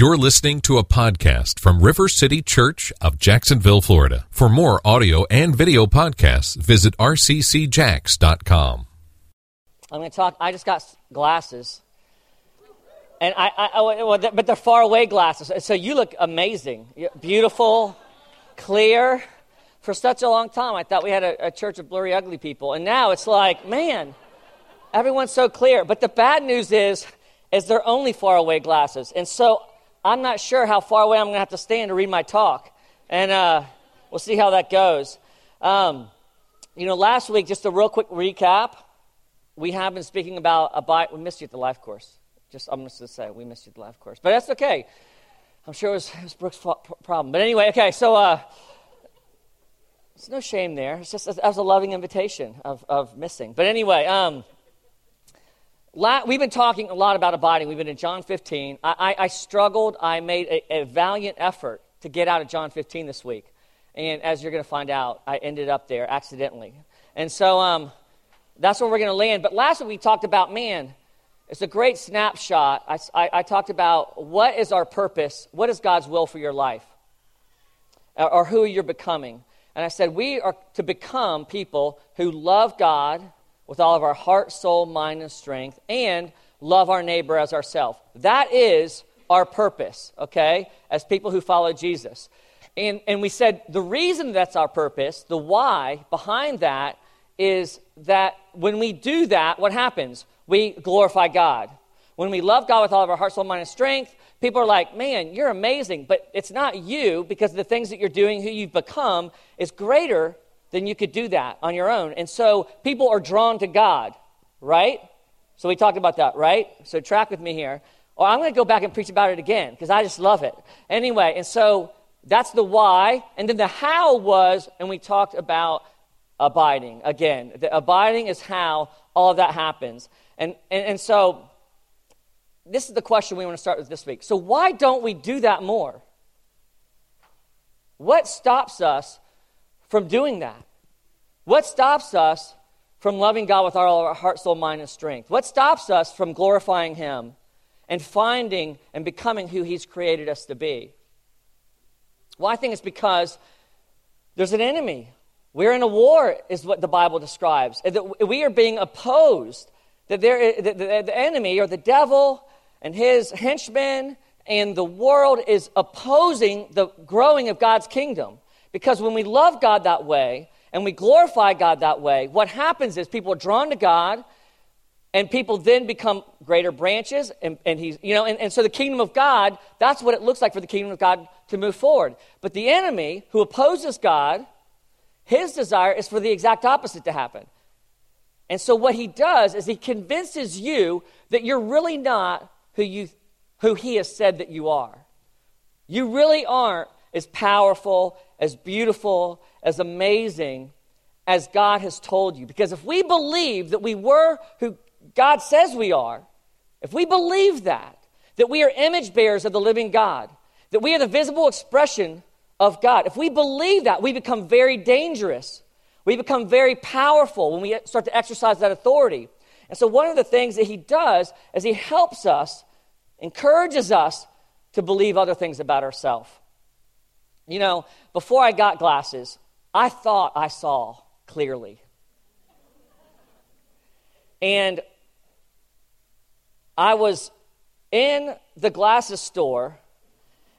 You're listening to a podcast from River City Church of Jacksonville, Florida. For more audio and video podcasts, visit rccjacks.com. I'm going to talk. I just got glasses, and I, I, oh, I but they're far away glasses. So you look amazing, beautiful, clear. For such a long time, I thought we had a, a church of blurry, ugly people, and now it's like, man, everyone's so clear. But the bad news is, is they're only far away glasses, and so I'm not sure how far away I'm going to have to stand to read my talk. And uh, we'll see how that goes. Um, you know, last week, just a real quick recap, we have been speaking about a bite. We missed you at the life course. Just, I'm just going to say, we missed you at the life course. But that's okay. I'm sure it was, it was Brooks' problem. But anyway, okay, so uh, there's no shame there. It's just that was a loving invitation of, of missing. But anyway, um, We've been talking a lot about abiding. We've been in John 15. I, I, I struggled. I made a, a, valiant effort to get out of John 15 this week. And as you're going to find out, I ended up there accidentally. And so um, that's where we're going to land. But last week we talked about, man, it's a great snapshot. I, I, I talked about what is our purpose? What is God's will for your life? Or, or who you're becoming. And I said, we are to become people who love God with all of our heart, soul, mind, and strength, and love our neighbor as ourselves. That is our purpose, okay, as people who follow Jesus. And, and we said the reason that's our purpose, the why behind that, is that when we do that, what happens? We glorify God. When we love God with all of our heart, soul, mind, and strength, people are like, man, you're amazing, but it's not you because the things that you're doing, who you've become, is greater then you could do that on your own. And so people are drawn to God, right? So we talked about that, right? So track with me here. Or I'm going to go back and preach about it again because I just love it. Anyway, and so that's the why. And then the how was, and we talked about abiding again. The abiding is how all of that happens. And, and, and so this is the question we want to start with this week. So, why don't we do that more? What stops us from doing that? What stops us from loving God with all our heart, soul, mind, and strength? What stops us from glorifying Him and finding and becoming who He's created us to be? Well, I think it's because there's an enemy. We're in a war, is what the Bible describes. We are being opposed. That there, the, the, the enemy or the devil and his henchmen and the world is opposing the growing of God's kingdom. Because when we love God that way and we glorify God that way, what happens is people are drawn to God and people then become greater branches and, and he's you know and, and so the kingdom of god that's what it looks like for the kingdom of god to move forward. But the enemy who opposes god his desire is for the exact opposite to happen. And so what he does is he convinces you that you're really not who you who he has said that you are. You really aren't as powerful as beautiful, as amazing as God has told you. Because if we believe that we were who God says we are, if we believe that, that we are image bearers of the living God, that we are the visible expression of God, if we believe that, we become very dangerous. We become very powerful when we start to exercise that authority. And so, one of the things that he does is he helps us, encourages us to believe other things about ourselves. You know, before I got glasses, I thought I saw clearly. And I was in the glasses store,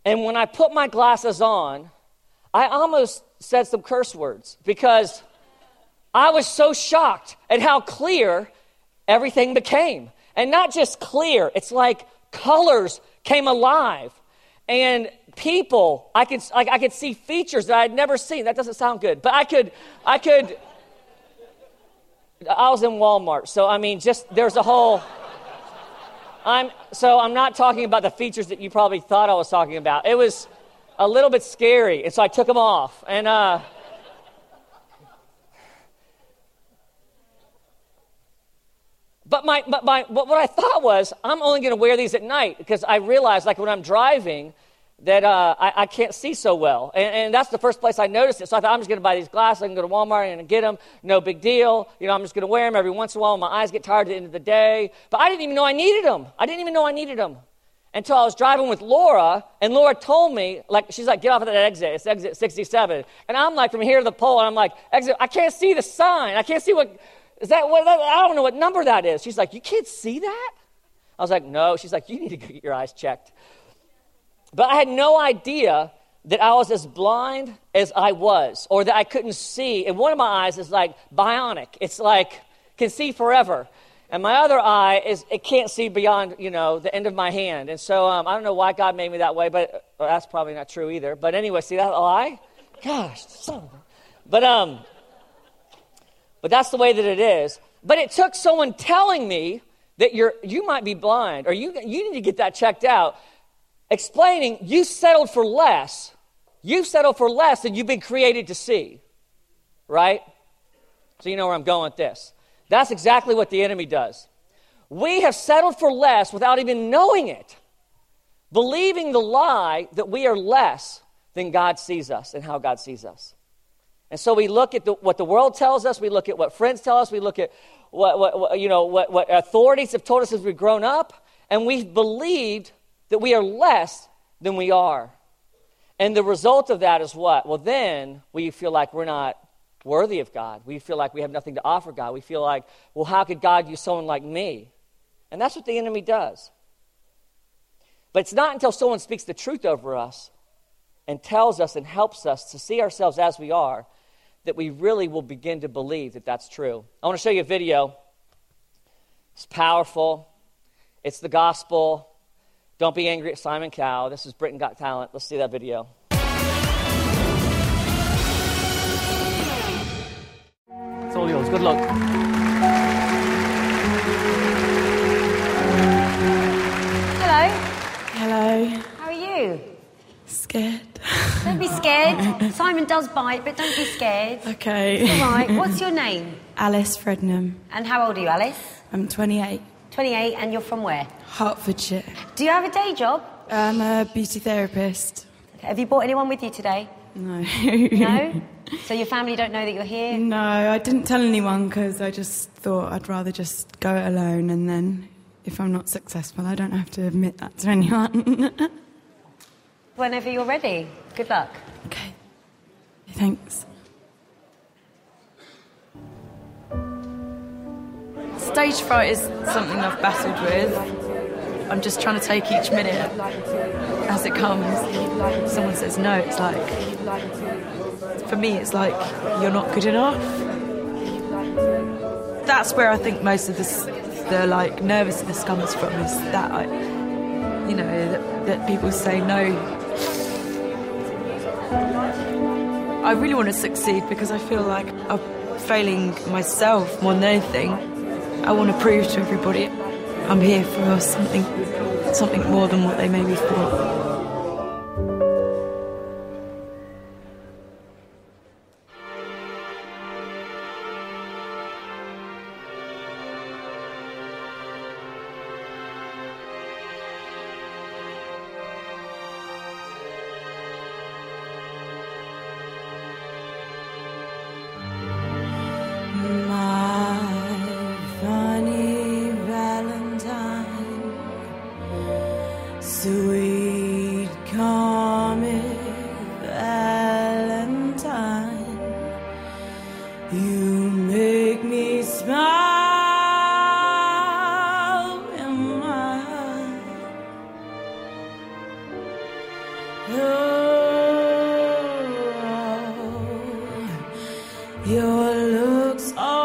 and when I put my glasses on, I almost said some curse words because I was so shocked at how clear everything became. And not just clear, it's like colors came alive. And people. I could, like, I could see features that I'd never seen. That doesn't sound good, but I could, I could. I was in Walmart, so I mean, just there's a whole. I'm so I'm not talking about the features that you probably thought I was talking about. It was a little bit scary, and so I took them off, and uh, But, my, but, my, but what I thought was, I'm only going to wear these at night because I realized, like, when I'm driving, that uh, I, I, can't see so well. And, and, that's the first place I noticed it. So I thought, I'm just going to buy these glasses. I can go to Walmart and get them. No big deal. You know, I'm just going to wear them every once in a while when my eyes get tired at the end of the day. But I didn't even know I needed them. I didn't even know I needed them. until I was driving with Laura, and Laura told me, like, she's like, get off of that exit. It's exit 67. And I'm like, from here to the pole, and I'm like, exit, I can't see the sign. I can't see what, is that what, I don't know what number that is. She's like, you can't see that? I was like, no. She's like, you need to get your eyes checked. But I had no idea that I was as blind as I was, or that I couldn't see. And one of my eyes is like bionic. It's like, can see forever. And my other eye is, it can't see beyond, you know, the end of my hand. And so um, I don't know why God made me that way, but well, that's probably not true either. But anyway, see that eye? Gosh, son But, um, but that's the way that it is. But it took someone telling me that you're, you might be blind or you, you need to get that checked out, explaining you settled for less. You settled for less than you've been created to see, right? So you know where I'm going with this. That's exactly what the enemy does. We have settled for less without even knowing it, believing the lie that we are less than God sees us and how God sees us. And so we look at the, what the world tells us, we look at what friends tell us, we look at what, what, what you know, what, what authorities have told us as we've grown up, and we've believed that we are less than we are. And the result of that is what? Well, then we feel like we're not worthy of God. We feel like we have nothing to offer God. We feel like, well, how could God use someone like me? And that's what the enemy does. But it's not until someone speaks the truth over us and tells us and helps us to see ourselves as we are that we really will begin to believe that that's true. I want to show you a video. It's powerful, it's the gospel. Don't be angry at Simon Cowell. This is Britain Got Talent. Let's see that video. It's all yours. Good luck. Hello. Hello. How are you? Scared. Don't be scared. Simon does bite, but don't be scared. Okay. All right. What's your name? Alice Fredenham. And how old are you, Alice? I'm 28. 28, and you're from where? Hertfordshire. Do you have a day job? I'm a beauty therapist. Okay. Have you brought anyone with you today? No. No? so your family don't know that you're here? no, I didn't tell anyone because I just thought I'd rather just go it alone and then if I'm not successful, I don't have to admit that to anyone. Whenever you're ready. Good luck. okay. Thanks. Stage fright is something I've battled with. I'm just trying to take each minute as it comes. Someone says no, it's like, for me, it's like, you're not good enough. That's where I think most of this, the like nervousness comes from is that I, you know, that, that people say no. I really want to succeed because I feel like I'm failing myself more than anything. I want to prove to everybody I'm here for something, something more than what they maybe thought. Your looks are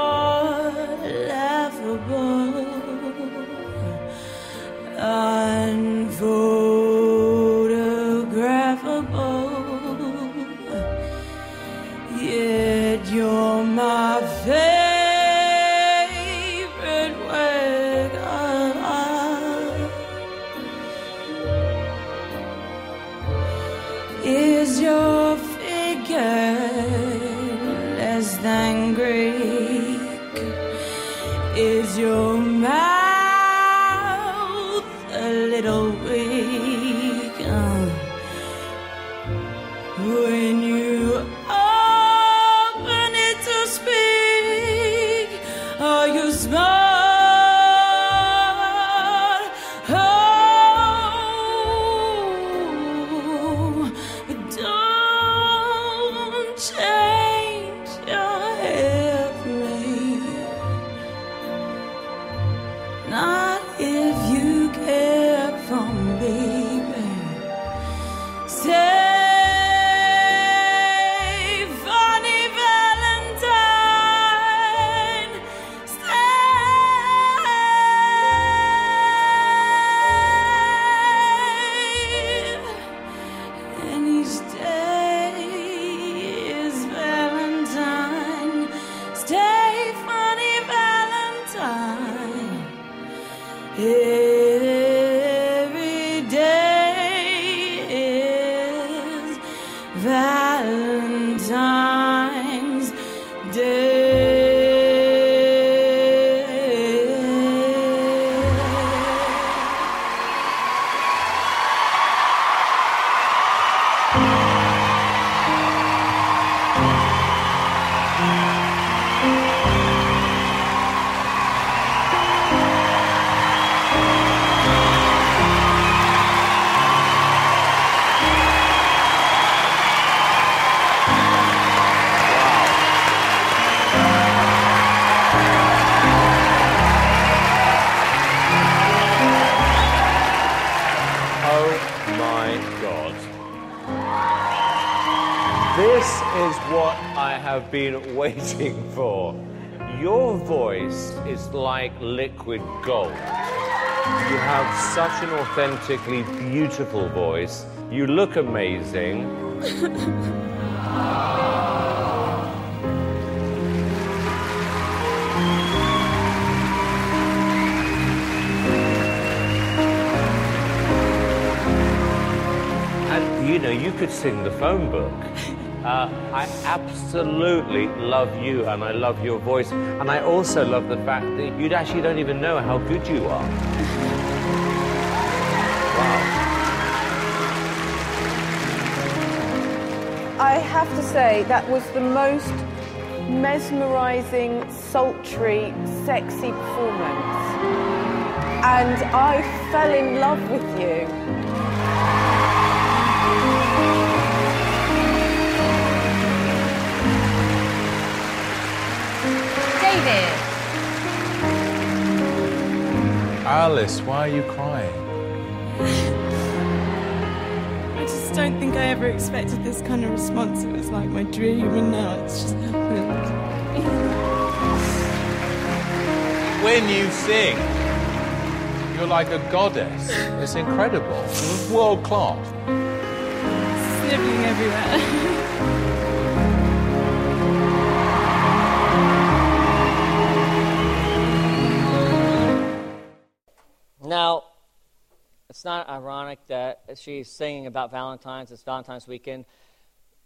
is what I have been waiting for. Your voice is like liquid gold. You have such an authentically beautiful voice. You look amazing. And you know, you could sing the phone book. Uh, I absolutely love you and I love your voice. And I also love the fact that you actually don't even know how good you are. Wow. I have to say that was the most mesmerizing, sultry, sexy performance. And I fell in love with you. Alice, why are you crying? I just don't think I ever expected this kind of response. It was like my dream, and now it's just happened. When you sing, you're like a goddess. It's incredible. World class. Sniveling everywhere. not ironic that she's singing about Valentine's. It's Valentine's weekend.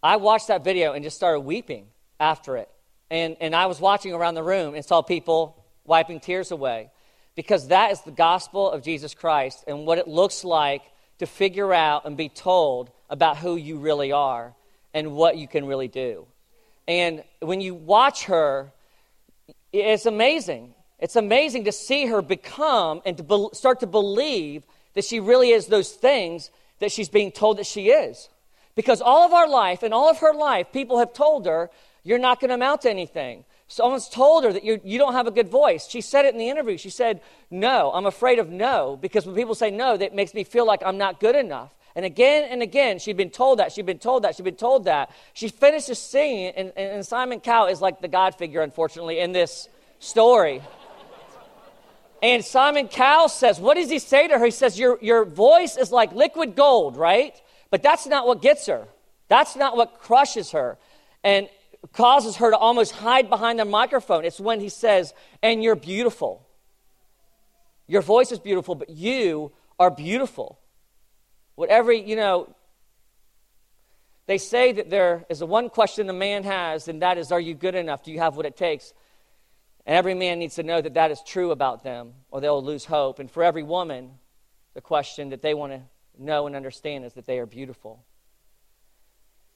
I watched that video and just started weeping after it. And, and I was watching around the room and saw people wiping tears away because that is the gospel of Jesus Christ and what it looks like to figure out and be told about who you really are and what you can really do. And when you watch her, it's amazing. It's amazing to see her become and to be- start to believe that she really is those things that she's being told that she is. Because all of our life and all of her life, people have told her, you're not going to amount to anything. Someone's told her that you, you don't have a good voice. She said it in the interview. She said, No, I'm afraid of no, because when people say no, that makes me feel like I'm not good enough. And again and again, she'd been told that, she'd been told that, she'd been told that. She finishes singing, and, and Simon Cowell is like the God figure, unfortunately, in this story. And Simon Cowell says, What does he say to her? He says, Your, your voice is like liquid gold, right? But that's not what gets her. That's not what crushes her and causes her to almost hide behind the microphone. It's when he says, And you're beautiful. Your voice is beautiful, but you are beautiful. Whatever, you know, they say that there is a one question a man has, and that is, Are you good enough? Do you have what it takes? And every man needs to know that that is true about them, or they'll lose hope. And for every woman, the question that they want to know and understand is that they are beautiful.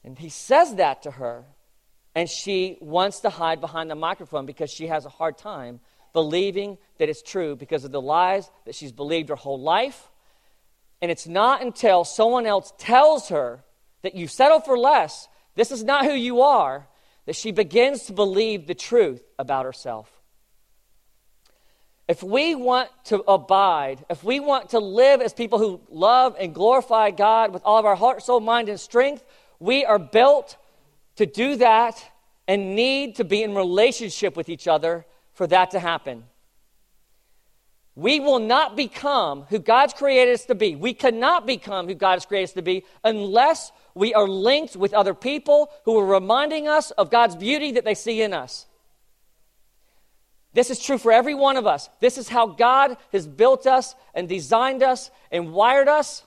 And he says that to her, and she wants to hide behind the microphone because she has a hard time believing that it's true because of the lies that she's believed her whole life. And it's not until someone else tells her that you settle for less, this is not who you are, that she begins to believe the truth about herself. If we want to abide, if we want to live as people who love and glorify God with all of our heart, soul, mind, and strength, we are built to do that and need to be in relationship with each other for that to happen. We will not become who God's created us to be. We cannot become who God has created us to be unless we are linked with other people who are reminding us of God's beauty that they see in us. This is true for every one of us. This is how God has built us and designed us and wired us.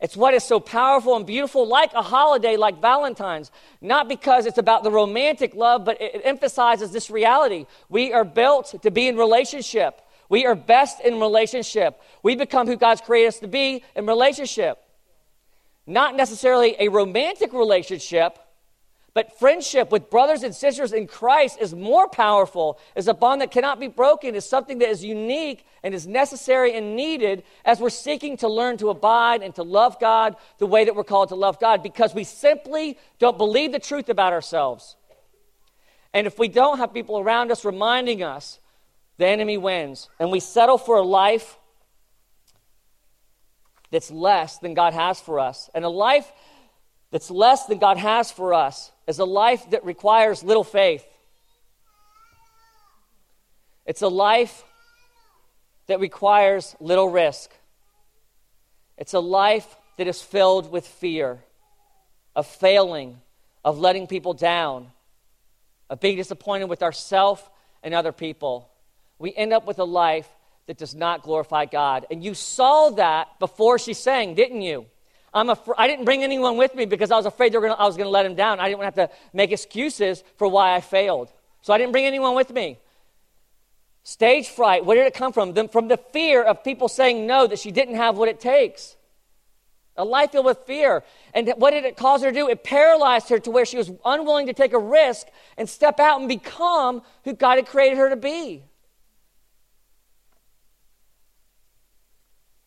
It's what is so powerful and beautiful, like a holiday like Valentine's. Not because it's about the romantic love, but it emphasizes this reality. We are built to be in relationship. We are best in relationship. We become who God's created us to be in relationship. Not necessarily a romantic relationship, but friendship with brothers and sisters in Christ is more powerful, is a bond that cannot be broken, is something that is unique and is necessary and needed as we're seeking to learn to abide and to love God the way that we're called to love God because we simply don't believe the truth about ourselves. And if we don't have people around us reminding us, the enemy wins. And we settle for a life that's less than God has for us. And a life that's less than God has for us is a life that requires little faith. It's a life that requires little risk. It's a life that is filled with fear of failing, of letting people down, of being disappointed with ourselves and other people. We end up with a life that does not glorify God. And you saw that before she sang, didn't you? I'm afr- I didn't bring anyone with me because I was afraid gonna, I was going to let him down. I didn't have to make excuses for why I failed. So I didn't bring anyone with me. Stage fright, where did it come from? From the fear of people saying no, that she didn't have what it takes. A life filled with fear. And what did it cause her to do? It paralyzed her to where she was unwilling to take a risk and step out and become who God had created her to be.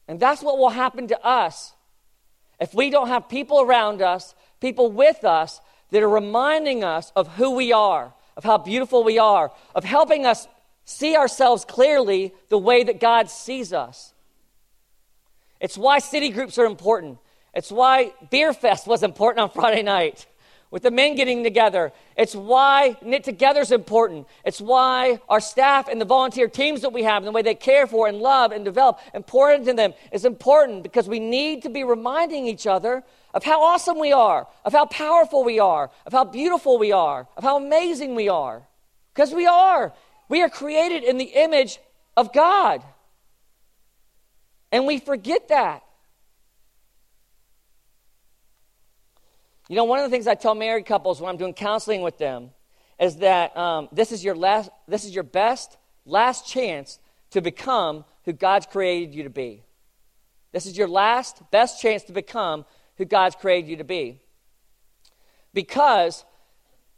And that's what will happen to us if we don't have people around us, people with us, that are reminding us of who we are, of how beautiful we are, of helping us see ourselves clearly the way that God sees us. It's why city groups are important. It's why Beer Fest was important on Friday night with the men getting together. It's why Knit Together is important. It's why our staff and the volunteer teams that we have and the way they care for and love and develop and pour into them is important because we need to be reminding each other of how awesome we are, of how powerful we are, of how beautiful we are, of how amazing we are. Because we are. We are created in the image of God. And we forget that. You know, one of the things I tell married couples when I'm doing counseling with them is that um, this is your last, this is your best last chance to become who God's created you to be. This is your last best chance to become who God's created you to be. Because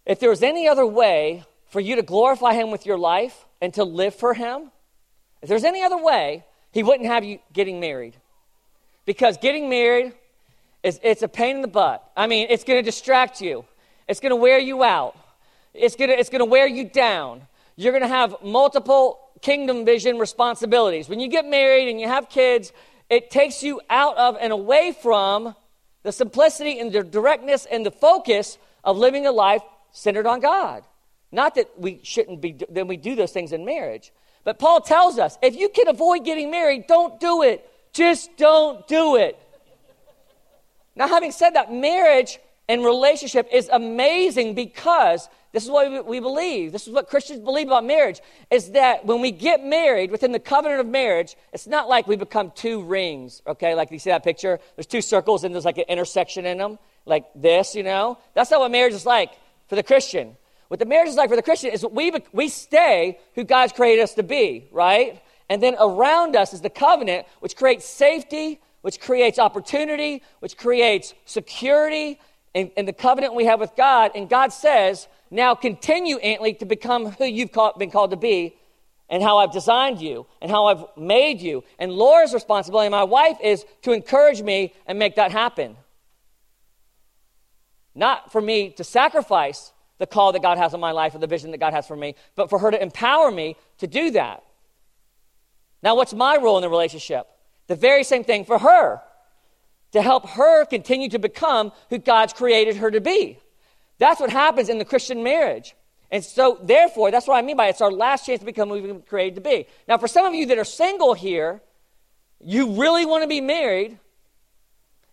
if there was any other way for you to glorify Him with your life and to live for Him, if there's any other way, He wouldn't have you getting married. Because getting married it's, it's a pain in the butt. I mean, it's going to distract you, it's going to wear you out, it's going to it's to wear you down. You're going to have multiple kingdom vision responsibilities. When you get married and you have kids, it takes you out of and away from the simplicity and the directness and the focus of living a life centered on God. Not that we shouldn't be, then we do those things in marriage. But Paul tells us if you can avoid getting married, don't do it. Just don't do it. Now, having said that, marriage and relationship is amazing because this is what we believe. This is what Christians believe about marriage is that when we get married within the covenant of marriage, it's not like we become two rings, okay? Like you see that picture? There's two circles and there's like an intersection in them, like this, you know? That's not what marriage is like for the Christian. What the marriage is like for the Christian is we, we stay who God's created us to be, right? And then around us is the covenant, which creates safety, which creates opportunity, which creates security in, in the covenant we have with God. And God says, now continue, Antley, to become who you've called, been called to be and how I've designed you and how I've made you. And Laura's responsibility, my wife, is to encourage me and make that happen. Not for me to sacrifice the call that God has on my life or the vision that God has for me, but for her to empower me to do that. Now, what's my role in the relationship? The very same thing for her to help her continue to become who God's created her to be. That's what happens in the Christian marriage. And so, therefore, that's what I mean by it. it's our last chance to become who we've been created to be. Now, for some of you that are single here, you really want to be married,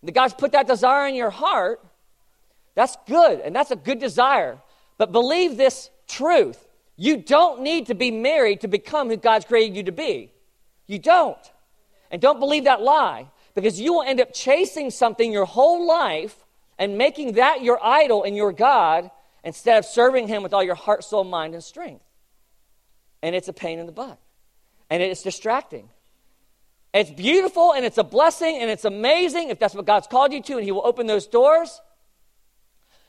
that God's put that desire in your heart, that's good, and that's a good desire. But believe this truth you don't need to be married to become who God's created you to be. You don't. And don't believe that lie. because you will end up chasing something your whole life and making that your idol and your God instead of serving Him with all your heart, soul, mind, and strength. And it's a pain in the butt. And it's distracting. It's beautiful and it's a blessing and it's amazing if that's what God's called you to and He will open those doors.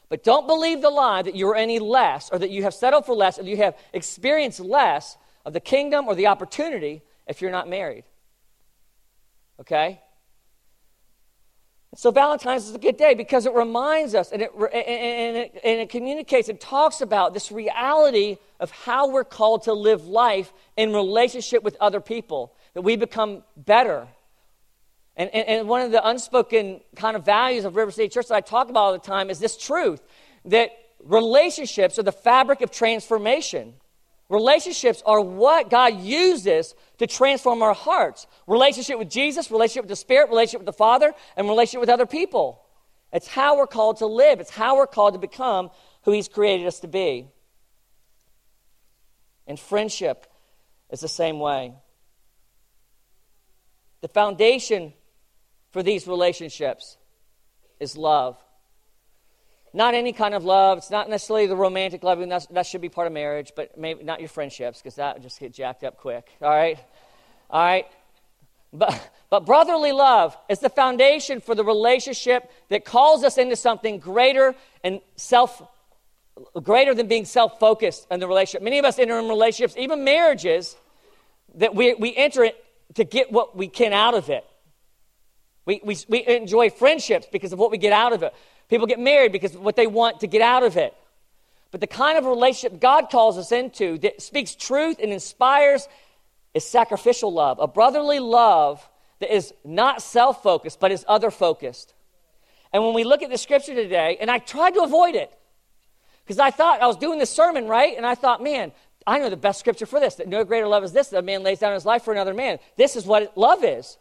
But don't believe the lie that you're any less or that you have settled for less or you have experienced less of the kingdom or the opportunity if you're not married. Okay? So Valentine's is a good day because it reminds us and it, and, it, and it communicates and talks about this reality of how we're called to live life in relationship with other people, that we become better. And, and, and one of the unspoken kind of values of River City Church that I talk about all the time is this truth that relationships are the fabric of transformation. Relationships are what God uses to transform our hearts. Relationship with Jesus, relationship with the Spirit, relationship with the Father, and relationship with other people. It's how we're called to live, it's how we're called to become who He's created us to be. And friendship is the same way. The foundation for these relationships is love. Not any kind of love. It's not necessarily the romantic love. That's, that should be part of marriage, but maybe not your friendships because that would just get jacked up quick. All right? All right? But, but brotherly love is the foundation for the relationship that calls us into something greater and self greater than being self-focused in the relationship. Many of us enter in relationships, even marriages, that we, we enter it to get what we can out of it. We, we, we enjoy friendships because of what we get out of it. People get married because what they want to get out of it. But the kind of relationship God calls us into that speaks truth and inspires is sacrificial love, a brotherly love that is not self focused, but is other focused. And when we look at the scripture today, and I tried to avoid it because I thought I was doing this sermon, right? And I thought, man, I know the best scripture for this that no greater love is this that a man lays down his life for another man. This is what love is.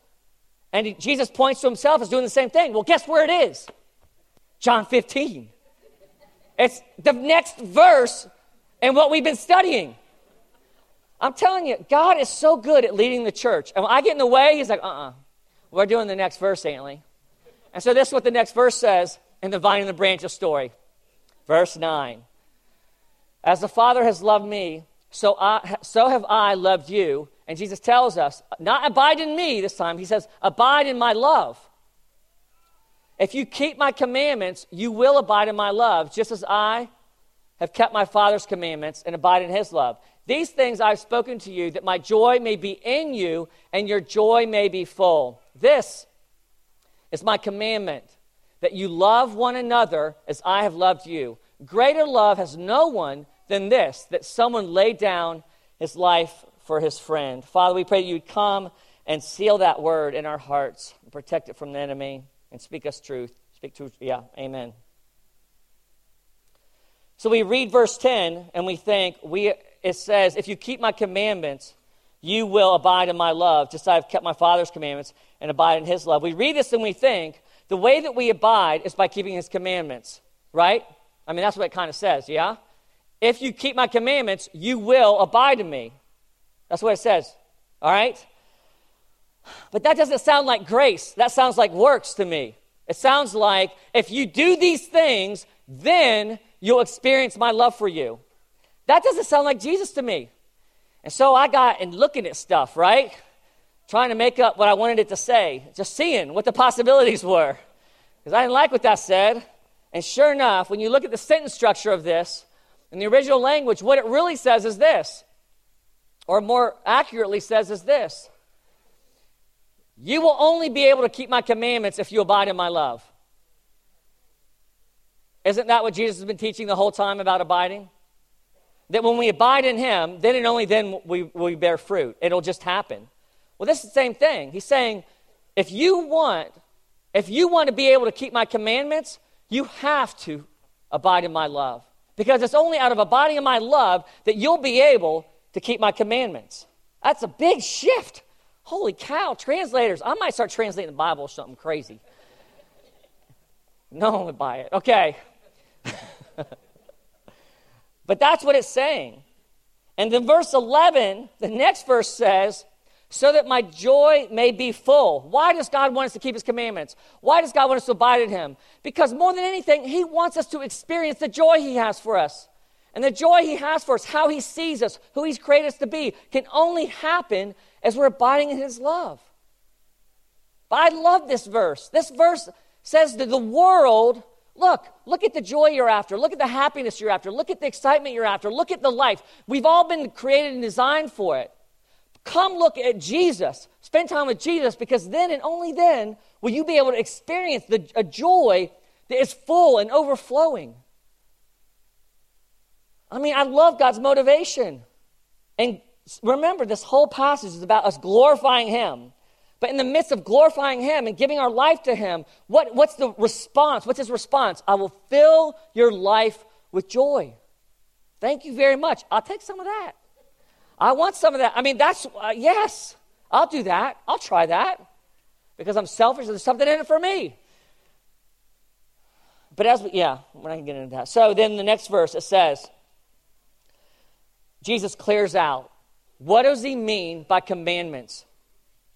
And Jesus points to himself as doing the same thing. Well, guess where it is? John 15. It's the next verse in what we've been studying. I'm telling you, God is so good at leading the church. And when I get in the way, He's like, uh uh-uh. uh, we are doing the next verse, Antley. And so this is what the next verse says in the vine and the branches story. Verse 9. As the Father has loved me, so, I, so have I loved you. And Jesus tells us, not abide in me this time, He says, abide in my love. If you keep my commandments, you will abide in my love, just as I have kept my Father's commandments and abide in his love. These things I've spoken to you, that my joy may be in you and your joy may be full. This is my commandment, that you love one another as I have loved you. Greater love has no one than this, that someone lay down his life for his friend. Father, we pray that you'd come and seal that word in our hearts and protect it from the enemy and speak us truth. Speak truth. Yeah, amen. So we read verse 10 and we think, we, it says, If you keep my commandments, you will abide in my love, just as I've kept my Father's commandments and abide in his love. We read this and we think, the way that we abide is by keeping his commandments, right? I mean, that's what it kind of says, yeah? If you keep my commandments, you will abide in me. That's what it says, all right? But that doesn't sound like grace. That sounds like works to me. It sounds like if you do these things, then you'll experience my love for you. That doesn't sound like Jesus to me. And so I got in looking at stuff, right? Trying to make up what I wanted it to say, just seeing what the possibilities were. Because I didn't like what that said. And sure enough, when you look at the sentence structure of this, in the original language, what it really says is this, or more accurately says is this you will only be able to keep my commandments if you abide in my love. Isn't that what Jesus has been teaching the whole time about abiding? That when we abide in him, then and only then we, we bear fruit. It'll just happen. Well, this is the same thing. He's saying, if you want, if you want to be able to keep my commandments, you have to abide in my love. Because it's only out of abiding in my love that you'll be able to keep my commandments. That's a big shift. Holy cow, translators. I might start translating the Bible or something crazy. No one would buy it. Okay. but that's what it's saying. And then verse 11, the next verse says, so that my joy may be full. Why does God want us to keep his commandments? Why does God want us to abide in him? Because more than anything, he wants us to experience the joy he has for us. And the joy he has for us, how he sees us, who he's created us to be, can only happen as we're abiding in his love. But I love this verse. This verse says that the world, look, look at the joy you're after. Look at the happiness you're after. Look at the excitement you're after. Look at the life. We've all been created and designed for it. Come look at Jesus. Spend time with Jesus because then and only then will you be able to experience the, a joy that is full and overflowing. I mean, I love God's motivation. And remember, this whole passage is about us glorifying Him. But in the midst of glorifying Him and giving our life to Him, what, what's the response? What's His response? I will fill your life with joy. Thank you very much. I'll take some of that. I want some of that. I mean, that's, uh, yes, I'll do that. I'll try that because I'm selfish. There's something in it for me. But as we, yeah, we're not going to get into that. So then the next verse, it says, Jesus clears out. What does he mean by commandments?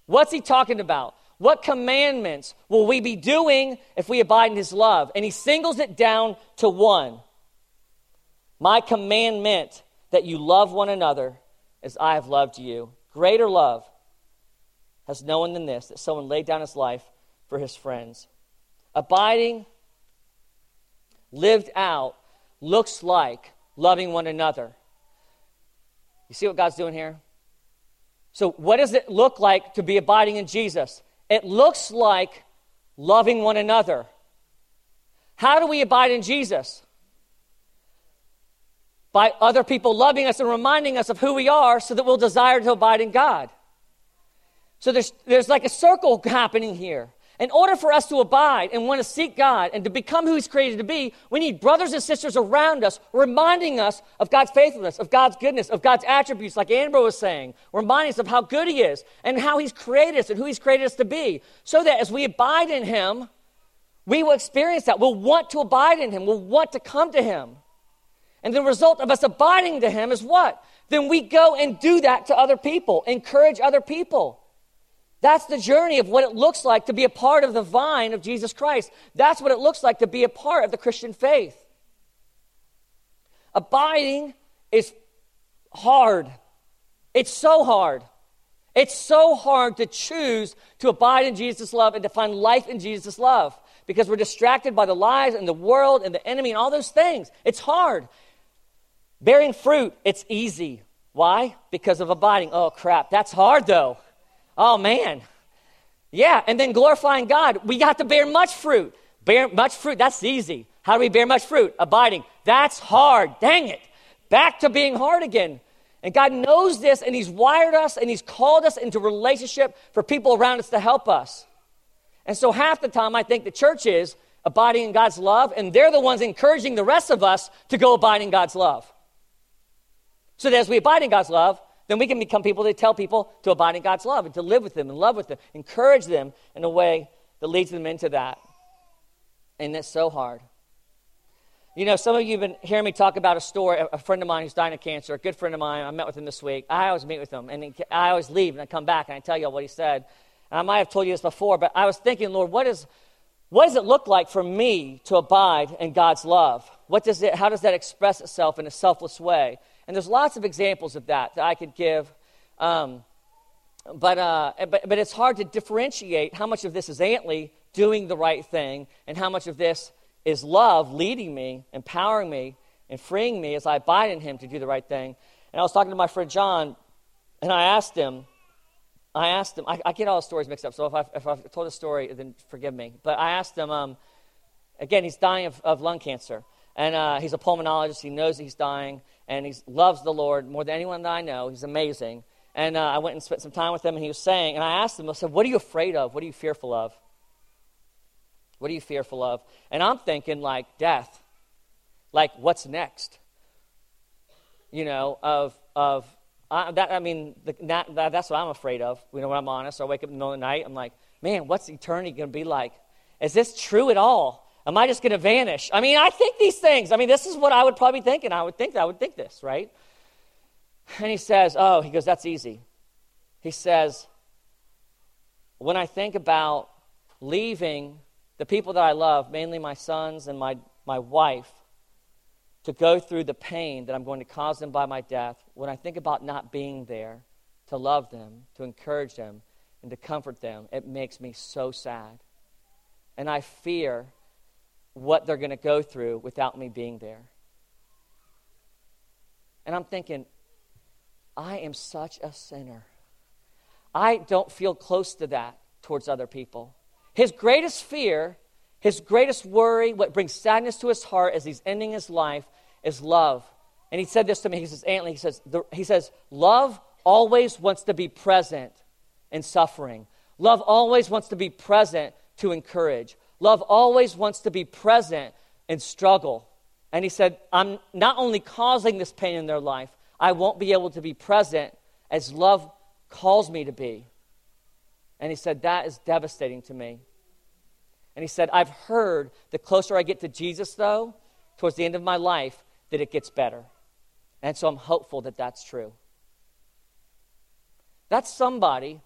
What's he talking about? What commandments will we be doing if we abide in his love? And he singles it down to one My commandment that you love one another as I have loved you. Greater love has no one than this, that someone laid down his life for his friends. Abiding, lived out, looks like loving one another. You see what God's doing here? So, what does it look like to be abiding in Jesus? It looks like loving one another. How do we abide in Jesus? by other people loving us and reminding us of who we are so that we'll desire to abide in God. So there's, there's like a circle happening here. In order for us to abide and want to seek God and to become who He's created to be, we need brothers and sisters around us reminding us of God's faithfulness, of God's goodness, of God's attributes, like Amber was saying, reminding us of how good He is and how He's created us and who He's created us to be. So that as we abide in Him, we will experience that. We'll want to abide in Him, we'll want to come to Him. And the result of us abiding to Him is what? Then we go and do that to other people, encourage other people. That's the journey of what it looks like to be a part of the vine of Jesus Christ. That's what it looks like to be a part of the Christian faith. Abiding is hard. It's so hard. It's so hard to choose to abide in Jesus' love and to find life in Jesus' love because we're distracted by the lies and the world and the enemy and all those things. It's hard. Bearing fruit, it's easy. Why? Because of abiding. Oh, crap. That's hard, though. Oh, man. Yeah, and then glorifying God. We got to bear much fruit. Bear much fruit, that's easy. How do we bear much fruit? Abiding. That's hard. Dang it. Back to being hard again. And God knows this, and He's wired us, and He's called us into relationship for people around us to help us. And so, half the time, I think the church is abiding in God's love, and they're the ones encouraging the rest of us to go abide in God's love. So that as we abide in God's love, then we can become people that tell people to abide in God's love and to live with them and love with them, encourage them in a way that leads them into that. And it's so hard. You know, some of you have been hearing me talk about a story, a friend of mine who's dying of cancer, a good friend of mine. I met with him this week. I always meet with him, and I always leave, and I come back, and I tell you what he said. And I might have told you this before, but I was thinking, Lord, what, is, what does it look like for me to abide in God's love? What does it, how does that express itself in a selfless way? And there's lots of examples of that that I could give. Um, but, uh, but, but it's hard to differentiate how much of this is Antley doing the right thing and how much of this is love leading me, empowering me, and freeing me as I abide in Him to do the right thing. And I was talking to my friend John, and I asked him, I asked him, I, I get all the stories mixed up, so if I've, if I've told a story, then forgive me. But I asked him, um, again, he's dying of, of lung cancer. And uh, he's a pulmonologist. He knows he's dying and he loves the Lord more than anyone that I know. He's amazing. And uh, I went and spent some time with him, and he was saying, and I asked him, I said, What are you afraid of? What are you fearful of? What are you fearful of? And I'm thinking, like, death. Like, what's next? You know, of, of uh, that, I mean, the, that, that, that's what I'm afraid of. You know, when I'm honest, I wake up in the middle of the night, I'm like, man, what's eternity going to be like? Is this true at all? Am I just going to vanish? I mean, I think these things. I mean, this is what I would probably think, and I would think that I would think this, right? And he says, Oh, he goes, that's easy. he says, When I think about leaving the people that I love, mainly my sons and my, my wife, to go through the pain that I'm going to cause them by my death, when I think about not being there to love them, to encourage them, and to comfort them, it makes me so sad. And I fear what they're going to go through without me being there. And I'm thinking, I am such a sinner. I don't feel close to that towards other people. His greatest fear, his greatest worry, what brings sadness to his heart as he's ending his life is love. And he said this to me. He says, Antley, he says, the, he says, love always wants to be present in suffering. Love always wants to be present to encourage. Love always wants to be present in struggle. And he said, I'm not only causing this pain in their life, I won't be able to be present as love calls me to be. And he said, That is devastating to me. And he said, I've heard the closer I get to Jesus, though, towards the end of my life, that it gets better. And so I'm hopeful that that's true. That's somebody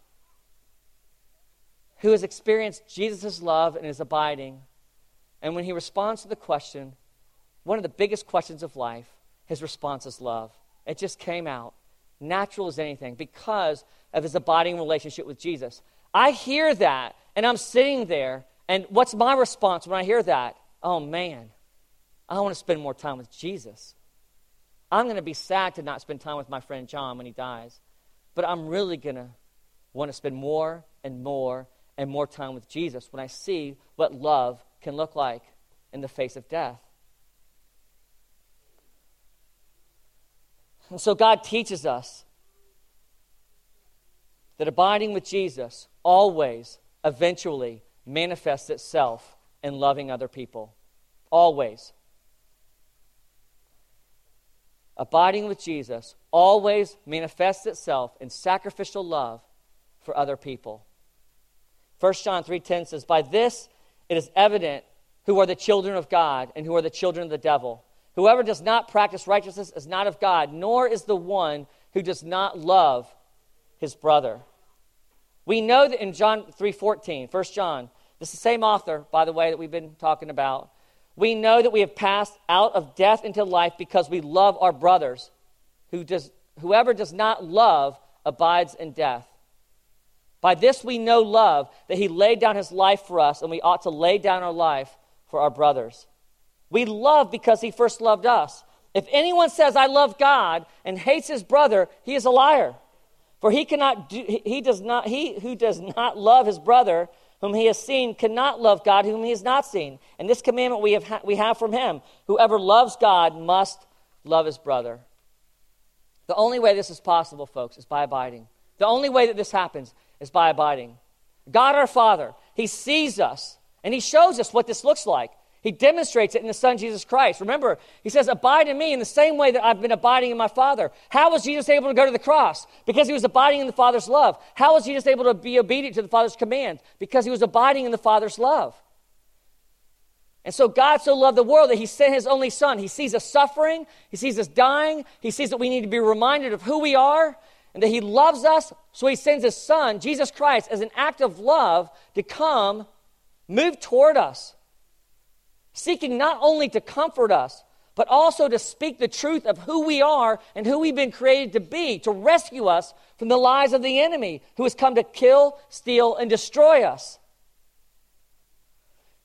who has experienced Jesus' love and is abiding. And when he responds to the question, one of the biggest questions of life, his response is love. It just came out, natural as anything, because of his abiding relationship with Jesus. I hear that, and I'm sitting there, and what's my response when I hear that? Oh, man, I want to spend more time with Jesus. I'm going to be sad to not spend time with my friend John when he dies, but I'm really going to want to spend more and more and more time with Jesus when I see what love can look like in the face of death. And so God teaches us that abiding with Jesus always, eventually, manifests itself in loving other people. Always. Abiding with Jesus always manifests itself in sacrificial love for other people. 1 John 3:10 says, "By this it is evident who are the children of God and who are the children of the devil. Whoever does not practice righteousness is not of God, nor is the one who does not love his brother." We know that in John 3:14, 1 John, this is the same author, by the way, that we've been talking about. We know that we have passed out of death into life because we love our brothers. Who does, whoever does not love abides in death. By this we know love, that he laid down his life for us, and we ought to lay down our life for our brothers. We love because he first loved us. If anyone says, I love God, and hates his brother, he is a liar. For he cannot do, he does not, he who does not love his brother whom he has seen cannot love God whom he has not seen. And this commandment we have, we have from him whoever loves God must love his brother. The only way this is possible, folks, is by abiding. The only way that this happens is by abiding. God our Father, he sees us and he shows us what this looks like. He demonstrates it in the Son, Jesus Christ. Remember, he says, Abide in me in the same way that I've been abiding in my Father. How was Jesus able to go to the cross? Because he was abiding in the Father's love. How was Jesus able to be obedient to the Father's command? Because he was abiding in the Father's love. And so God so loved the world that he sent his only Son. He sees us suffering, he sees us dying, he sees that we need to be reminded of who we are, and that he loves us, so he sends his Son, Jesus Christ, as an act of love to come, move toward us seeking not only to comfort us, but also to speak the truth of who we are and who we've been created to be, to rescue us from the lies of the enemy who has come to kill, steal, and destroy us.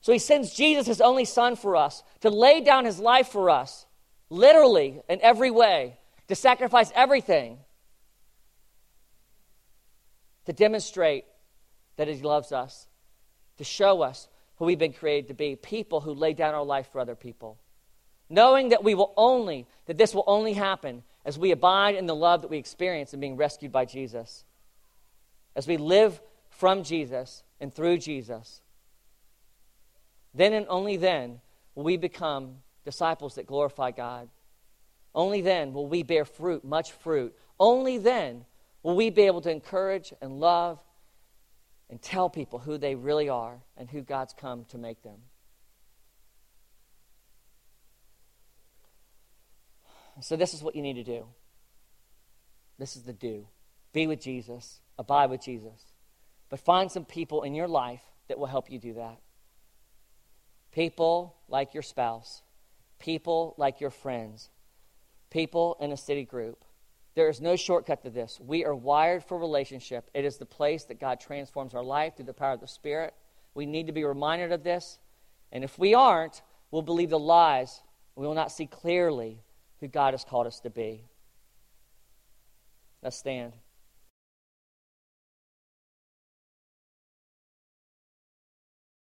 So he sends Jesus, his only son, for us, to lay down his life for us, literally in every way, to sacrifice everything, to demonstrate that he loves us, to show us who we've been created to be people who lay down our life for other people. Knowing that we will only, that this will only happen as we abide in the love that we experience in being rescued by Jesus. As we live from Jesus and through Jesus. Then and only then will we become disciples that glorify God. Only then will we bear fruit, much fruit. Only then will we be able to encourage and love and tell people who they really are and who God's come to make them. So, this is what you need to do. This is the do. Be with Jesus. Abide with Jesus. But find some people in your life that will help you do that. People like your spouse, people like your friends, people in a city group. There is no shortcut to this. We are wired for relationship. It is the place that God transforms our life through the power of the Spirit. We need to be reminded of this. And if we aren't, we'll believe the lies. We will not see clearly who God has called us to be. Let's stand.